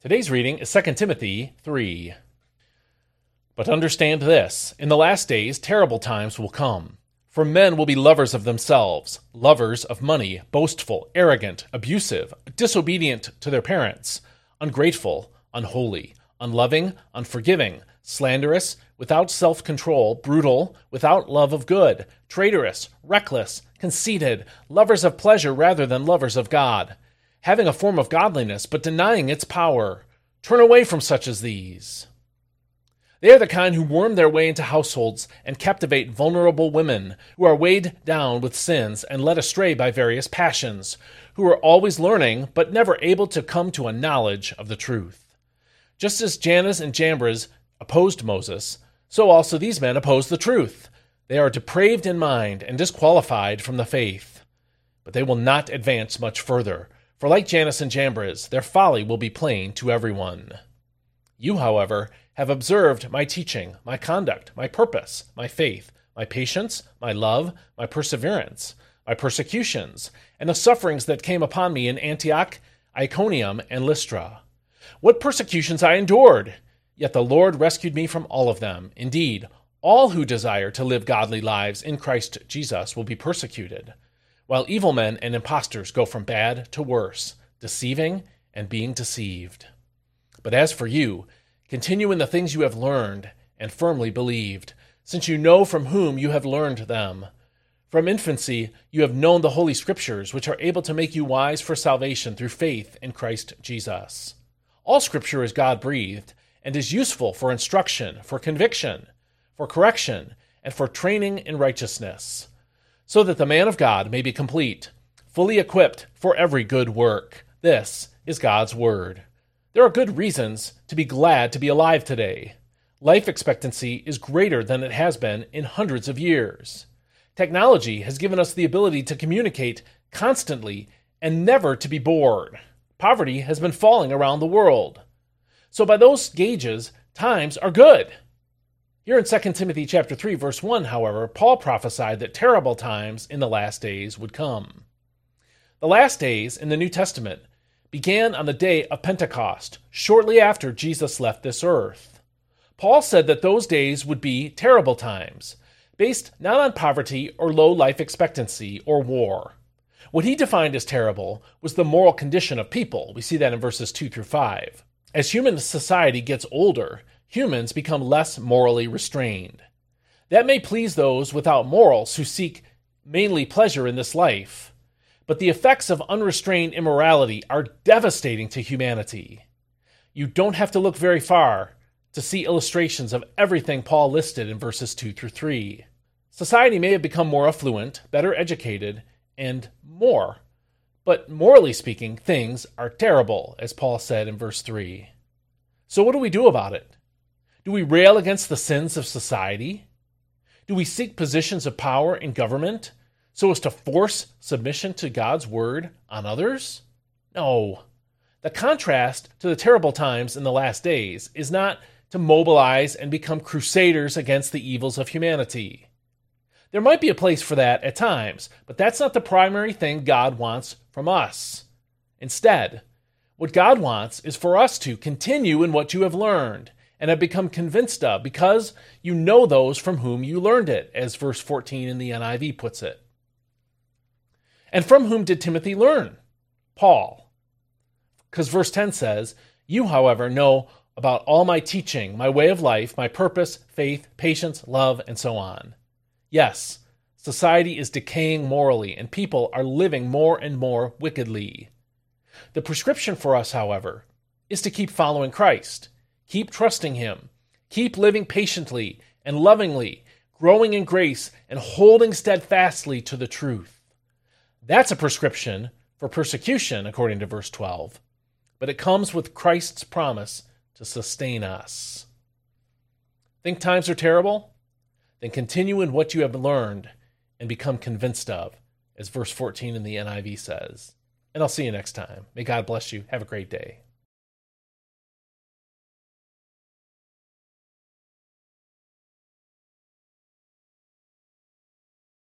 Today's reading is 2 Timothy 3. But understand this in the last days, terrible times will come. For men will be lovers of themselves, lovers of money, boastful, arrogant, abusive, disobedient to their parents, ungrateful, unholy, unloving, unforgiving, slanderous, without self control, brutal, without love of good, traitorous, reckless, conceited, lovers of pleasure rather than lovers of God having a form of godliness, but denying its power. Turn away from such as these. They are the kind who worm their way into households and captivate vulnerable women, who are weighed down with sins and led astray by various passions, who are always learning but never able to come to a knowledge of the truth. Just as Jannes and Jambres opposed Moses, so also these men oppose the truth. They are depraved in mind and disqualified from the faith. But they will not advance much further for like Jannes and Jambres, their folly will be plain to everyone. You, however, have observed my teaching, my conduct, my purpose, my faith, my patience, my love, my perseverance, my persecutions, and the sufferings that came upon me in Antioch, Iconium, and Lystra. What persecutions I endured! Yet the Lord rescued me from all of them. Indeed, all who desire to live godly lives in Christ Jesus will be persecuted while evil men and impostors go from bad to worse, deceiving and being deceived. But as for you, continue in the things you have learned and firmly believed, since you know from whom you have learned them. From infancy you have known the Holy Scriptures, which are able to make you wise for salvation through faith in Christ Jesus. All Scripture is God breathed and is useful for instruction, for conviction, for correction, and for training in righteousness so that the man of God may be complete, fully equipped for every good work. This is God's Word. There are good reasons to be glad to be alive today. Life expectancy is greater than it has been in hundreds of years. Technology has given us the ability to communicate constantly and never to be bored. Poverty has been falling around the world. So by those gauges, times are good. Here in 2 Timothy chapter 3 verse 1, however, Paul prophesied that terrible times in the last days would come. The last days in the New Testament began on the day of Pentecost, shortly after Jesus left this earth. Paul said that those days would be terrible times, based not on poverty or low life expectancy or war. What he defined as terrible was the moral condition of people. We see that in verses 2 through 5. As human society gets older, humans become less morally restrained. That may please those without morals who seek mainly pleasure in this life, but the effects of unrestrained immorality are devastating to humanity. You don't have to look very far to see illustrations of everything Paul listed in verses 2 through 3. Society may have become more affluent, better educated, and more, but morally speaking, things are terrible, as Paul said in verse 3. So, what do we do about it? Do we rail against the sins of society? Do we seek positions of power in government so as to force submission to God's word on others? No. The contrast to the terrible times in the last days is not to mobilize and become crusaders against the evils of humanity. There might be a place for that at times, but that's not the primary thing God wants from us. Instead, what God wants is for us to continue in what you have learned and have become convinced of, because you know those from whom you learned it, as verse 14 in the NIV puts it. And from whom did Timothy learn? Paul. Because verse 10 says, You, however, know about all my teaching, my way of life, my purpose, faith, patience, love, and so on. Yes, society is decaying morally, and people are living more and more wickedly. The prescription for us, however, is to keep following Christ Keep trusting Him. Keep living patiently and lovingly, growing in grace and holding steadfastly to the truth. That's a prescription for persecution, according to verse 12, but it comes with Christ's promise to sustain us. Think times are terrible? Then continue in what you have learned and become convinced of, as verse 14 in the NIV says. And I'll see you next time. May God bless you. Have a great day.